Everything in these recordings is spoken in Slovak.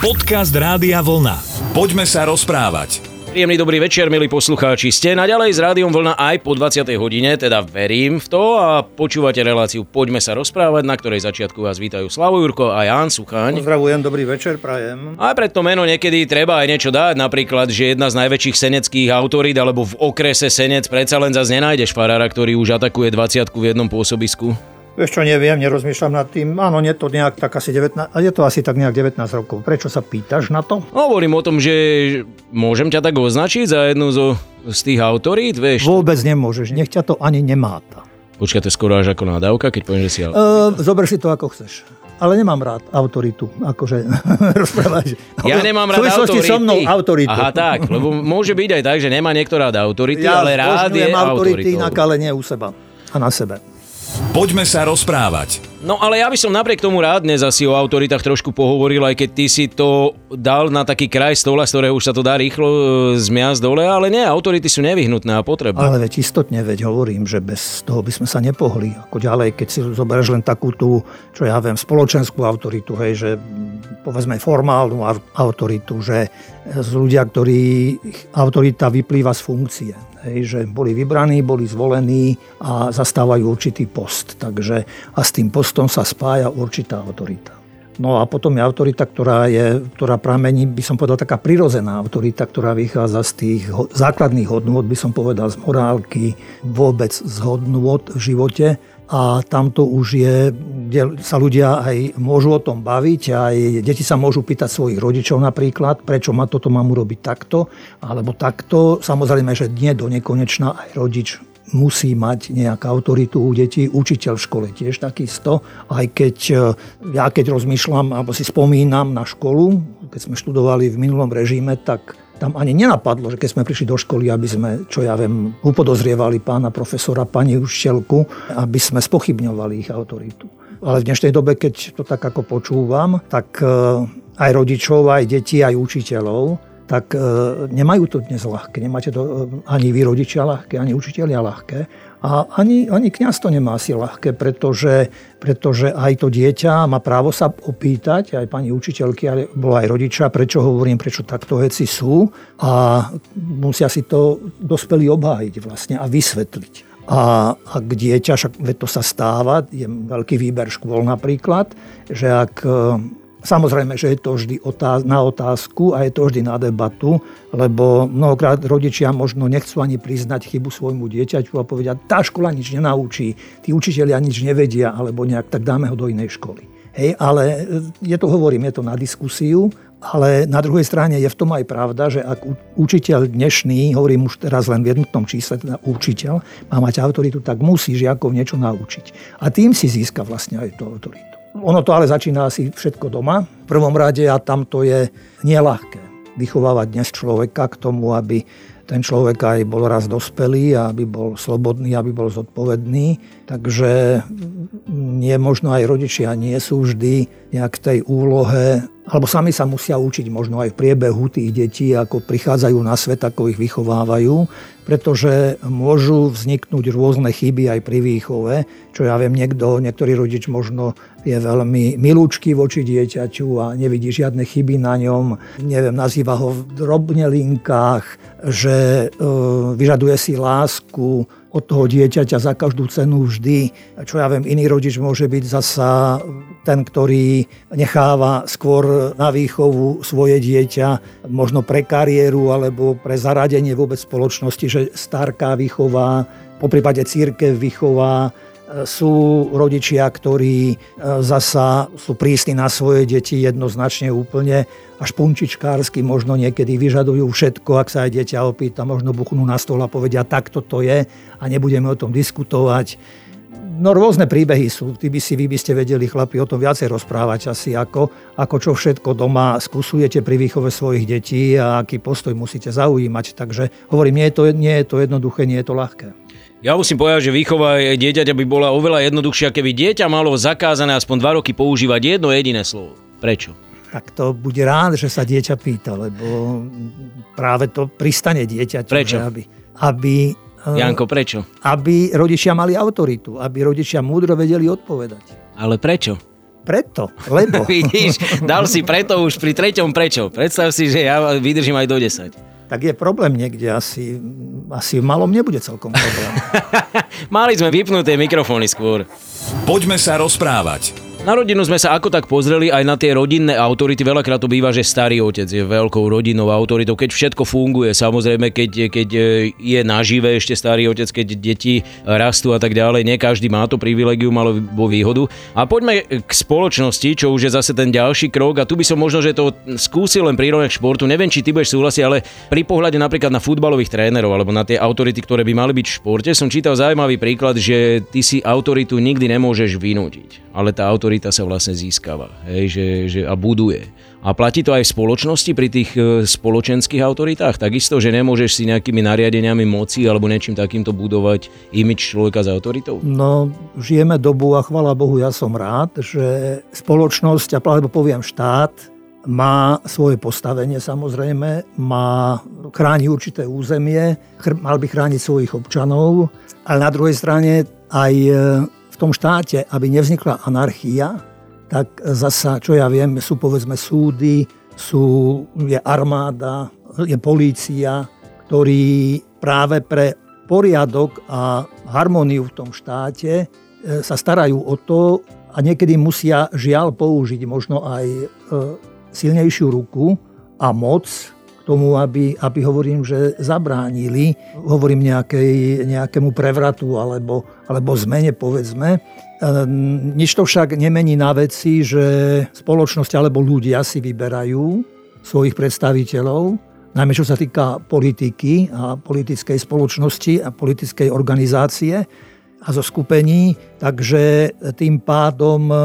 Podcast Rádia Vlna. Poďme sa rozprávať. Príjemný dobrý večer, milí poslucháči. Ste naďalej s Rádiom Vlna aj po 20. hodine, teda verím v to a počúvate reláciu Poďme sa rozprávať, na ktorej začiatku vás vítajú Slavo Jurko a Ján Suchaň. Pozdravujem, dobrý večer, prajem. A pre to meno niekedy treba aj niečo dať, napríklad, že jedna z najväčších seneckých autorít alebo v okrese Senec predsa len zase nenájdeš farára, ktorý už atakuje 20 v jednom pôsobisku. Vieš čo, neviem, nerozmýšľam nad tým. Áno, nie to nejak tak asi 19, a je to asi tak nejak 19 rokov. Prečo sa pýtaš na to? Hovorím o tom, že môžem ťa tak označiť za jednu zo, z tých autorít, vieš? Vôbec nemôžeš, nech ťa to ani nemáta. Počkaj, to je skoro až ako nadávka, keď poviem, že si... Uh, zober si to ako chceš. Ale nemám rád autoritu, akože rozprávať. Ja nemám rád autority. so mnou autoritu. Aha, tak, lebo môže byť aj tak, že nemá niekto rád autority, ja ale rád je zbožňujem autority, inak ale nie u seba a na sebe. Poďme sa rozprávať. No ale ja by som napriek tomu rád dnes asi o autoritách trošku pohovoril, aj keď ty si to dal na taký kraj stola, z ktorého už sa to dá rýchlo e, zmiasť dole, ale nie, autority sú nevyhnutné a potrebné. Ale veď istotne, veď hovorím, že bez toho by sme sa nepohli. Ako ďalej, keď si zoberieš len takú tú, čo ja viem, spoločenskú autoritu, hej, že mm, povedzme formálnu au- autoritu, že z ľudia, ktorí autorita vyplýva z funkcie. Hej, že boli vybraní, boli zvolení a zastávajú určitý post. Takže a s tým postom sa spája určitá autorita. No a potom je autorita, ktorá, je, ktorá pramení, by som povedal, taká prirodzená autorita, ktorá vychádza z tých základných hodnôt, by som povedal, z morálky, vôbec z hodnôt v živote. A tamto už je, kde sa ľudia aj môžu o tom baviť, aj deti sa môžu pýtať svojich rodičov napríklad, prečo ma toto mám urobiť takto, alebo takto. Samozrejme, že nie do nekonečna aj rodič musí mať nejakú autoritu u detí, učiteľ v škole tiež takisto. Aj keď e, ja keď rozmýšľam, alebo si spomínam na školu, keď sme študovali v minulom režime, tak tam ani nenapadlo, že keď sme prišli do školy, aby sme, čo ja viem, upodozrievali pána profesora, pani učiteľku, aby sme spochybňovali ich autoritu. Ale v dnešnej dobe, keď to tak ako počúvam, tak e, aj rodičov, aj detí, aj učiteľov, tak e, nemajú to dnes ľahké. Nemáte to e, ani vy rodičia ľahké, ani učiteľia ľahké. A ani, ani kniaz to nemá asi ľahké, pretože, pretože aj to dieťa má právo sa opýtať, aj pani učiteľky, ale bolo aj rodičia, prečo hovorím, prečo takto veci sú a musia si to dospelí obhájiť vlastne a vysvetliť. A ak dieťa, však to sa stáva, je veľký výber škôl napríklad, že ak Samozrejme, že je to vždy na otázku a je to vždy na debatu, lebo mnohokrát rodičia možno nechcú ani priznať chybu svojmu dieťaťu a povedať, tá škola nič nenaučí, tí učiteľia nič nevedia, alebo nejak, tak dáme ho do inej školy. Hej, ale je to, hovorím, je to na diskusiu, ale na druhej strane je v tom aj pravda, že ak učiteľ dnešný, hovorím už teraz len v jednotnom čísle, teda učiteľ, má mať autoritu, tak musí žiakov niečo naučiť. A tým si získa vlastne aj tú autoritu. Ono to ale začína asi všetko doma. V prvom rade a tam to je nieľahké. Vychovávať dnes človeka k tomu, aby ten človek aj bol raz dospelý, aby bol slobodný, aby bol zodpovedný. Takže nie možno aj rodičia nie sú vždy nejak tej úlohe, alebo sami sa musia učiť možno aj v priebehu tých detí, ako prichádzajú na svet, ako ich vychovávajú, pretože môžu vzniknúť rôzne chyby aj pri výchove. Čo ja viem, niekto, niektorý rodič možno je veľmi milúčky voči dieťaťu a nevidí žiadne chyby na ňom. Neviem, nazýva ho v drobnelinkách, že e, vyžaduje si lásku od toho dieťaťa za každú cenu vždy. Čo ja viem, iný rodič môže byť zasa ten, ktorý necháva skôr na výchovu svoje dieťa, možno pre kariéru alebo pre zaradenie vôbec spoločnosti, že starká výchova, po prípade církev vychová, sú rodičia, ktorí e, zasa sú prísni na svoje deti jednoznačne úplne až punčičkársky, možno niekedy vyžadujú všetko, ak sa aj dieťa opýta, možno buchnú na stôl a povedia, takto to je a nebudeme o tom diskutovať. No rôzne príbehy sú, ty by si, vy by ste vedeli chlapi o tom viacej rozprávať asi, ako, ako čo všetko doma skúsujete pri výchove svojich detí a aký postoj musíte zaujímať. Takže hovorím, nie je to, nie je to jednoduché, nie je to ľahké. Ja musím povedať, že výchova dieťaťa by bola oveľa jednoduchšia, keby dieťa malo zakázané aspoň dva roky používať jedno jediné slovo. Prečo? Tak to bude rád, že sa dieťa pýta, lebo práve to pristane dieťaťu. Prečo? že Aby, aby, Janko, prečo? aby rodičia mali autoritu, aby rodičia múdro vedeli odpovedať. Ale prečo? Preto, lebo... Vidíš, dal si preto už pri treťom prečo. Predstav si, že ja vydržím aj do 10. Tak je problém niekde, asi, asi v malom nebude celkom problém. Mali sme vypnuté mikrofóny skôr. Poďme sa rozprávať. Na rodinu sme sa ako tak pozreli aj na tie rodinné autority. Veľakrát to býva, že starý otec je veľkou rodinnou autoritou, keď všetko funguje. Samozrejme, keď, keď e, je nažive ešte starý otec, keď deti rastú a tak ďalej. Nie každý má to privilegium alebo výhodu. A poďme k spoločnosti, čo už je zase ten ďalší krok. A tu by som možno, že to skúsil len prírodne k športu. Neviem, či ty budeš súhlasiť, ale pri pohľade napríklad na futbalových trénerov alebo na tie autority, ktoré by mali byť v športe, som čítal zaujímavý príklad, že ty si autoritu nikdy nemôžeš vynútiť ale tá autorita sa vlastne získava hej, že, že, a buduje. A platí to aj v spoločnosti pri tých e, spoločenských autoritách? Takisto, že nemôžeš si nejakými nariadeniami moci alebo niečím takýmto budovať imič človeka s autoritou? No, žijeme dobu a chvala Bohu, ja som rád, že spoločnosť, alebo poviem štát, má svoje postavenie samozrejme, má chráni určité územie, mal by chrániť svojich občanov, ale na druhej strane aj e, tom štáte, aby nevznikla anarchia, tak zasa, čo ja viem, sú povedzme súdy, sú, je armáda, je polícia, ktorí práve pre poriadok a harmóniu v tom štáte e, sa starajú o to a niekedy musia žiaľ použiť možno aj e, silnejšiu ruku a moc tomu, aby, aby hovorím, že zabránili, hovorím nejakej, nejakému prevratu alebo, alebo zmene, povedzme. Ehm, nič to však nemení na veci, že spoločnosť alebo ľudia si vyberajú svojich predstaviteľov, najmä čo sa týka politiky a politickej spoločnosti a politickej organizácie a zo skupení, takže tým pádom e,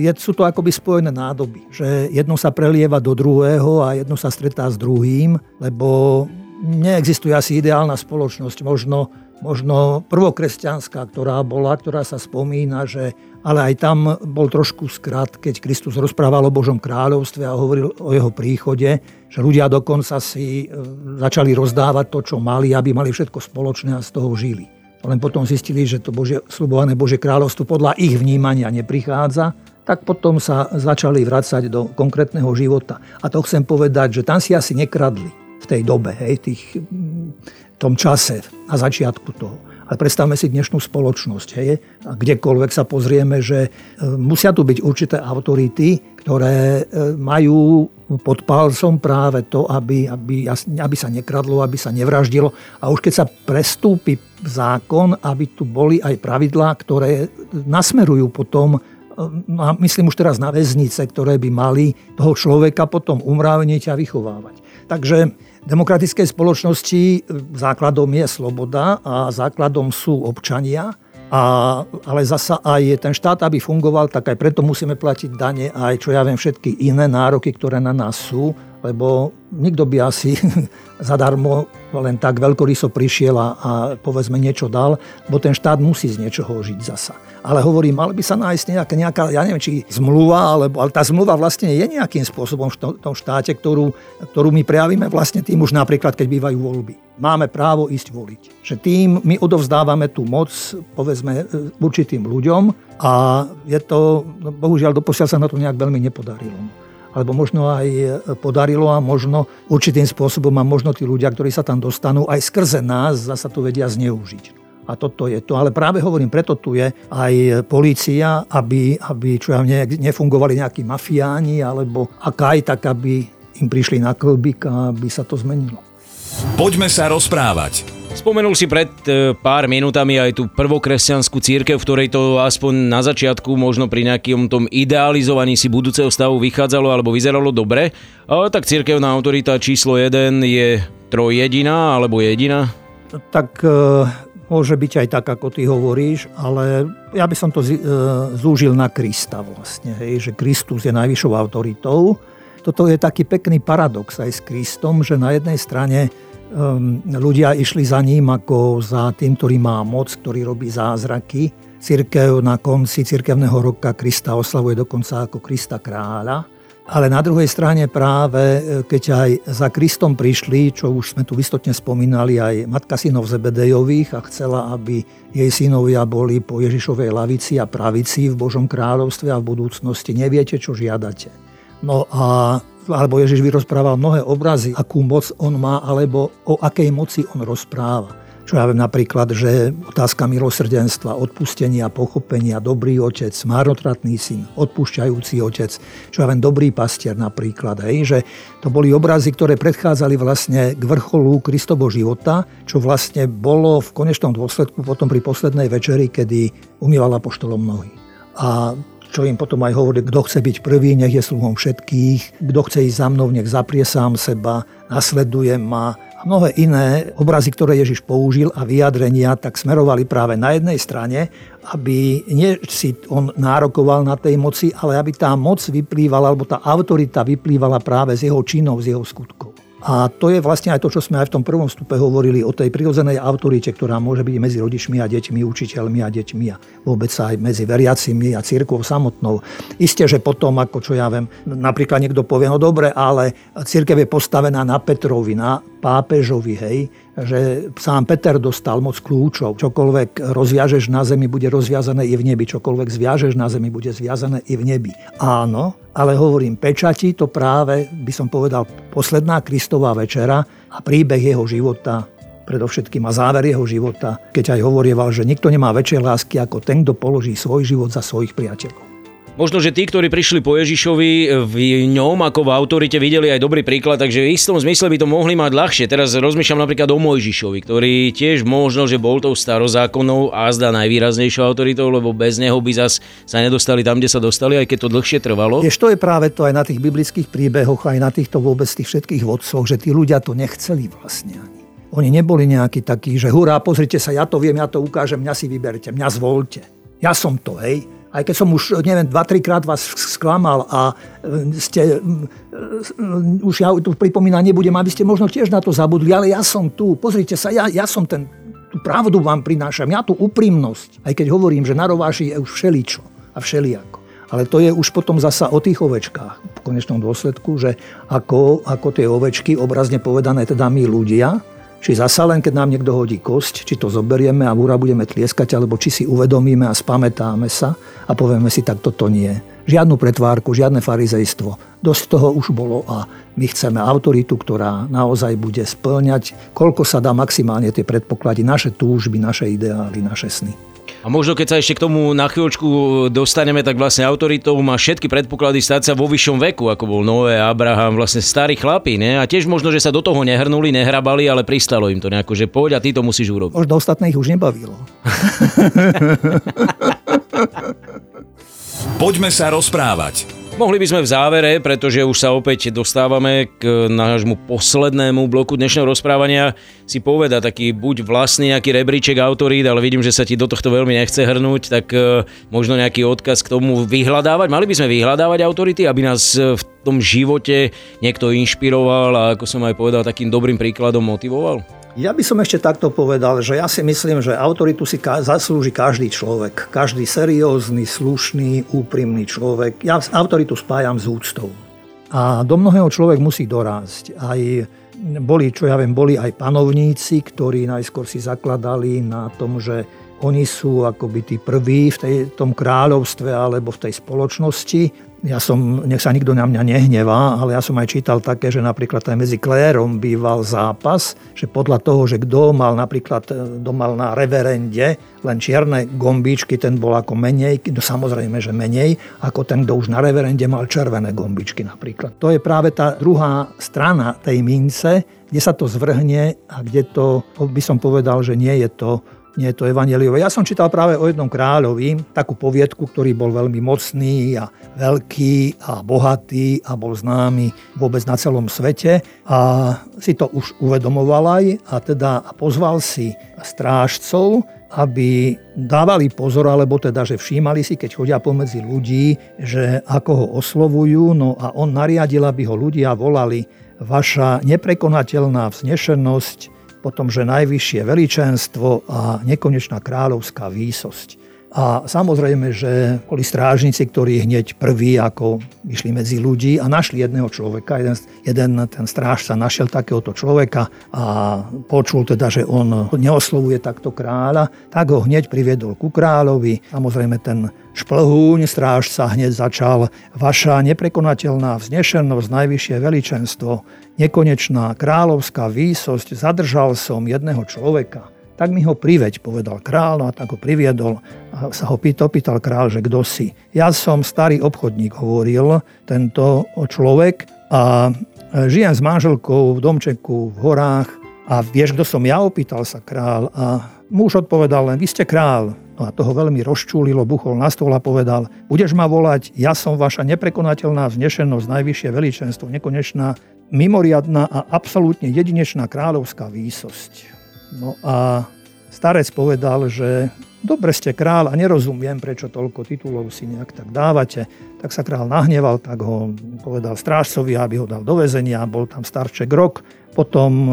je, sú to akoby spojené nádoby, že jedno sa prelieva do druhého a jedno sa stretá s druhým, lebo neexistuje asi ideálna spoločnosť, možno, možno prvokresťanská, ktorá bola, ktorá sa spomína, že ale aj tam bol trošku skrat, keď Kristus rozprával o Božom kráľovstve a hovoril o jeho príchode, že ľudia dokonca si e, začali rozdávať to, čo mali, aby mali všetko spoločné a z toho žili len potom zistili, že to Bože, slubované Bože kráľovstvo podľa ich vnímania neprichádza, tak potom sa začali vracať do konkrétneho života. A to chcem povedať, že tam si asi nekradli v tej dobe, hej, tých, tom čase, na začiatku toho. Ale predstavme si dnešnú spoločnosť. Hej, a kdekoľvek sa pozrieme, že e, musia tu byť určité autority, ktoré e, majú pod palcom práve to, aby, aby, aby sa nekradlo, aby sa nevraždilo. A už keď sa prestúpi zákon, aby tu boli aj pravidlá, ktoré nasmerujú potom no myslím už teraz na väznice, ktoré by mali toho človeka potom umrávniť a vychovávať. Takže demokratickej spoločnosti základom je sloboda a základom sú občania, a, ale zasa aj ten štát, aby fungoval, tak aj preto musíme platiť dane aj, čo ja viem, všetky iné nároky, ktoré na nás sú, lebo nikto by asi zadarmo len tak veľkoryso prišiel a, a povedzme niečo dal, bo ten štát musí z niečoho žiť zasa. Ale hovorím, mal by sa nájsť nejaká, nejaká ja neviem, či zmluva, alebo, ale tá zmluva vlastne je nejakým spôsobom v tom štáte, ktorú, ktorú my prejavíme vlastne tým už napríklad, keď bývajú voľby máme právo ísť voliť. Že tým my odovzdávame tú moc, povedzme, e, určitým ľuďom a je to, no, bohužiaľ, doposiaľ sa na to nejak veľmi nepodarilo. Alebo možno aj e, podarilo a možno určitým spôsobom a možno tí ľudia, ktorí sa tam dostanú, aj skrze nás zasa to vedia zneužiť. A toto je to. Ale práve hovorím, preto tu je aj polícia, aby, aby čo ja, ne, nefungovali nejakí mafiáni, alebo ak aj tak, aby im prišli na klbík aby sa to zmenilo. Poďme sa rozprávať. Spomenul si pred e, pár minútami aj tú prvokresťanskú církev, v ktorej to aspoň na začiatku možno pri nejakom tom idealizovaní si budúceho stavu vychádzalo alebo vyzeralo dobre. Ale tak církevná autorita číslo 1 je trojjediná alebo jediná? Tak e, môže byť aj tak, ako ty hovoríš, ale ja by som to e, zúžil na Krista vlastne, hej, že Kristus je najvyššou autoritou toto je taký pekný paradox aj s Kristom, že na jednej strane ľudia išli za ním ako za tým, ktorý má moc, ktorý robí zázraky. Cirkev na konci cirkevného roka Krista oslavuje dokonca ako Krista kráľa. Ale na druhej strane práve, e, keď aj za Kristom prišli, čo už sme tu vystotne spomínali, aj matka synov Zebedejových a chcela, aby jej synovia boli po Ježišovej lavici a pravici v Božom kráľovstve a v budúcnosti. Neviete, čo žiadate. No a alebo Ježiš vyrozprával mnohé obrazy, akú moc on má, alebo o akej moci on rozpráva. Čo ja viem napríklad, že otázka milosrdenstva, odpustenia, pochopenia, dobrý otec, márotratný syn, odpúšťajúci otec, čo ja viem, dobrý pastier napríklad, hej, že to boli obrazy, ktoré predchádzali vlastne k vrcholu Kristovo života, čo vlastne bolo v konečnom dôsledku potom pri poslednej večeri, kedy umývala poštolom nohy. A čo im potom aj hovorí, kto chce byť prvý, nech je sluhom všetkých, kto chce ísť za mnou, nech zaprie sám seba, nasleduje ma, a mnohé iné obrazy, ktoré Ježiš použil a vyjadrenia, tak smerovali práve na jednej strane, aby nie si on nárokoval na tej moci, ale aby tá moc vyplývala, alebo tá autorita vyplývala práve z jeho činov, z jeho skutkov. A to je vlastne aj to, čo sme aj v tom prvom stupe hovorili o tej prirodzenej autorite, ktorá môže byť medzi rodičmi a deťmi, učiteľmi a deťmi a vôbec aj medzi veriacimi a církvou samotnou. Isté, že potom, ako čo ja viem, napríklad niekto povie, no dobre, ale církev je postavená na Petrovi, na pápežovi, hej, že sám Peter dostal moc kľúčov. Čokoľvek rozviažeš na zemi, bude rozviazané i v nebi. Čokoľvek zviažeš na zemi, bude zviazané i v nebi. Áno, ale hovorím pečati, to práve, by som povedal, posledná Kristová večera a príbeh jeho života predovšetkým a záver jeho života, keď aj hovorieval, že nikto nemá väčšie lásky ako ten, kto položí svoj život za svojich priateľov. Možno, že tí, ktorí prišli po Ježišovi v ňom ako v autorite videli aj dobrý príklad, takže v istom zmysle by to mohli mať ľahšie. Teraz rozmýšľam napríklad o Mojžišovi, ktorý tiež možno, že bol tou starozákonnou a zdá najvýraznejšou autoritou, lebo bez neho by zas sa nedostali tam, kde sa dostali, aj keď to dlhšie trvalo. Vieš, to je práve to aj na tých biblických príbehoch, aj na týchto vôbec tých všetkých vodcoch, že tí ľudia to nechceli vlastne. Oni neboli nejakí takí, že hurá, pozrite sa, ja to viem, ja to ukážem, mňa si vyberte, mňa zvolte. Ja som to, hej aj keď som už, neviem, dva, krát vás sklamal a e, ste, e, už ja tu pripomínať nebudem, aby ste možno tiež na to zabudli, ale ja som tu, pozrite sa, ja, ja som ten, tú pravdu vám prinášam, ja tú úprimnosť, aj keď hovorím, že na rováši je už všeličo a všelijako. Ale to je už potom zasa o tých ovečkách v konečnom dôsledku, že ako, ako tie ovečky, obrazne povedané teda my ľudia, či zasa len, keď nám niekto hodí kosť, či to zoberieme a múra budeme tlieskať, alebo či si uvedomíme a spamätáme sa a povieme si, tak toto nie. Žiadnu pretvárku, žiadne farizejstvo. Dosť toho už bolo a my chceme autoritu, ktorá naozaj bude splňať, koľko sa dá maximálne tie predpoklady, naše túžby, naše ideály, naše sny. A možno keď sa ešte k tomu na chvíľočku dostaneme, tak vlastne autoritou má všetky predpoklady stať sa vo vyššom veku, ako bol Noé, Abraham, vlastne starí chlapí, ne? A tiež možno, že sa do toho nehrnuli, nehrabali, ale pristalo im to nejako, že poď a ty to musíš urobiť. Možno ostatných už nebavilo. Poďme sa rozprávať. Mohli by sme v závere, pretože už sa opäť dostávame k nášmu poslednému bloku dnešného rozprávania, si poveda taký buď vlastný nejaký rebríček autorít, ale vidím, že sa ti do tohto veľmi nechce hrnúť, tak e, možno nejaký odkaz k tomu vyhľadávať. Mali by sme vyhľadávať autority, aby nás v tom živote niekto inšpiroval a ako som aj povedal, takým dobrým príkladom motivoval? Ja by som ešte takto povedal, že ja si myslím, že autoritu si ka- zaslúži každý človek. Každý seriózny, slušný, úprimný človek. Ja autoritu spájam s úctou. A do mnohého človek musí dorásť. Aj boli, čo ja viem, boli aj panovníci, ktorí najskôr si zakladali na tom, že oni sú akoby tí prví v tej, tom kráľovstve alebo v tej spoločnosti ja som, nech sa nikto na mňa nehnevá, ale ja som aj čítal také, že napríklad aj medzi klérom býval zápas, že podľa toho, že kto mal napríklad, e, kto na reverende len čierne gombíčky, ten bol ako menej, no samozrejme, že menej, ako ten, kto už na reverende mal červené gombíčky napríklad. To je práve tá druhá strana tej mince, kde sa to zvrhne a kde to, by som povedal, že nie je to nie je to evaneliové. Ja som čítal práve o jednom kráľovi, takú poviedku, ktorý bol veľmi mocný a veľký a bohatý a bol známy vôbec na celom svete a si to už uvedomoval aj a teda pozval si strážcov, aby dávali pozor, alebo teda, že všímali si, keď chodia pomedzi ľudí, že ako ho oslovujú, no a on nariadil, aby ho ľudia volali vaša neprekonateľná vznešenosť, potom, že najvyššie veličenstvo a nekonečná kráľovská výsosť. A samozrejme, že boli strážnici, ktorí hneď prví ako išli medzi ľudí a našli jedného človeka. Jeden, jeden ten strážca našiel takéhoto človeka a počul teda, že on neoslovuje takto kráľa, tak ho hneď priviedol ku kráľovi. Samozrejme ten šplhúň strážca hneď začal vaša neprekonateľná vznešenosť, najvyššie veličenstvo, nekonečná kráľovská výsosť, zadržal som jedného človeka tak mi ho priveď, povedal král, no a tak ho priviedol a sa ho pýtal, pýtal král, že kto si. Ja som starý obchodník, hovoril tento človek a žijem s manželkou v domčeku v horách a vieš, kto som ja, opýtal sa král a muž odpovedal len, vy ste král. No a toho veľmi rozčúlilo, buchol na stôl a povedal, budeš ma volať, ja som vaša neprekonateľná vznešenosť, najvyššie veličenstvo, nekonečná, mimoriadná a absolútne jedinečná kráľovská výsosť. No a starec povedal, že dobre ste král a nerozumiem, prečo toľko titulov si nejak tak dávate. Tak sa král nahneval, tak ho povedal strážcovi, aby ho dal do väzenia. Bol tam starček rok potom e,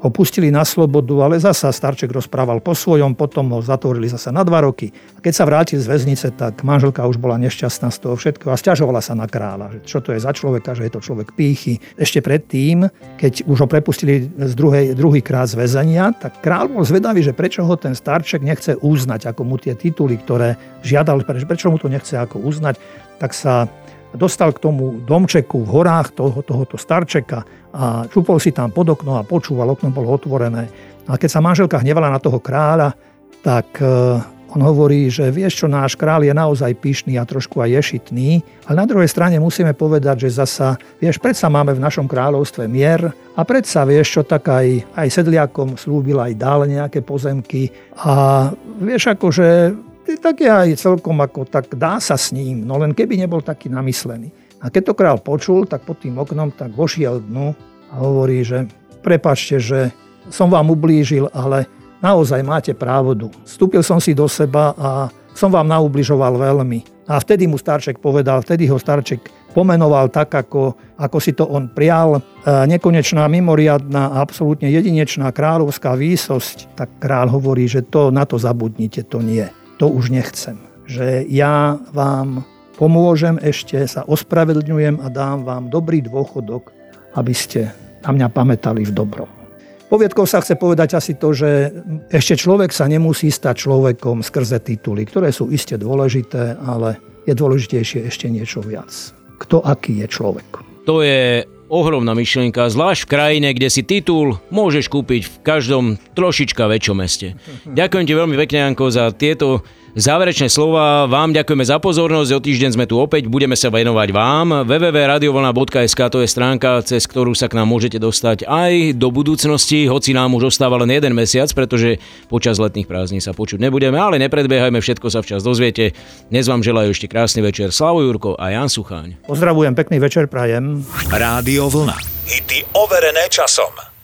ho pustili na slobodu, ale zasa Starček rozprával po svojom, potom ho zatvorili zasa na dva roky. A keď sa vrátil z väznice, tak manželka už bola nešťastná z toho všetkého a stiažovala sa na kráľa, že čo to je za človeka, že je to človek pýchy. Ešte predtým, keď už ho prepustili z druhej, druhý krát z väzenia, tak král bol zvedavý, že prečo ho ten Starček nechce uznať, ako mu tie tituly, ktoré žiadal, prečo mu to nechce ako uznať, tak sa dostal k tomu domčeku v horách toho, tohoto starčeka a čupol si tam pod okno a počúval, okno bolo otvorené. A keď sa manželka hnevala na toho kráľa, tak e, on hovorí, že vieš čo, náš král je naozaj pyšný a trošku aj ješitný, ale na druhej strane musíme povedať, že zasa, vieš, predsa máme v našom kráľovstve mier a predsa, vieš čo, tak aj, aj sedliakom slúbil aj dal nejaké pozemky a vieš, akože tak je aj celkom ako, tak dá sa s ním, no len keby nebol taký namyslený. A keď to král počul, tak pod tým oknom tak vošiel dnu a hovorí, že prepačte, že som vám ublížil, ale naozaj máte právodu. Vstúpil som si do seba a som vám naubližoval veľmi. A vtedy mu starček povedal, vtedy ho starček pomenoval tak, ako, ako si to on prial. E, nekonečná, mimoriadná a absolútne jedinečná kráľovská výsosť. Tak král hovorí, že to na to zabudnite, to nie to už nechcem. Že ja vám pomôžem ešte, sa ospravedlňujem a dám vám dobrý dôchodok, aby ste na mňa pamätali v dobrom. Poviedkou sa chce povedať asi to, že ešte človek sa nemusí stať človekom skrze tituly, ktoré sú iste dôležité, ale je dôležitejšie ešte niečo viac. Kto aký je človek. To je ohromná myšlienka, zvlášť v krajine, kde si titul môžeš kúpiť v každom trošička väčšom meste. Ďakujem ti veľmi pekne, Janko, za tieto záverečné slova. Vám ďakujeme za pozornosť, o týždeň sme tu opäť, budeme sa venovať vám. www.radiovolna.sk to je stránka, cez ktorú sa k nám môžete dostať aj do budúcnosti, hoci nám už ostáva len jeden mesiac, pretože počas letných prázdnin sa počuť nebudeme, ale nepredbiehajme, všetko sa včas dozviete. Dnes vám želajú ešte krásny večer Slavo Jurko a Jan Sucháň. Pozdravujem, pekný večer prajem. Rádio Vlna. Hity overené časom.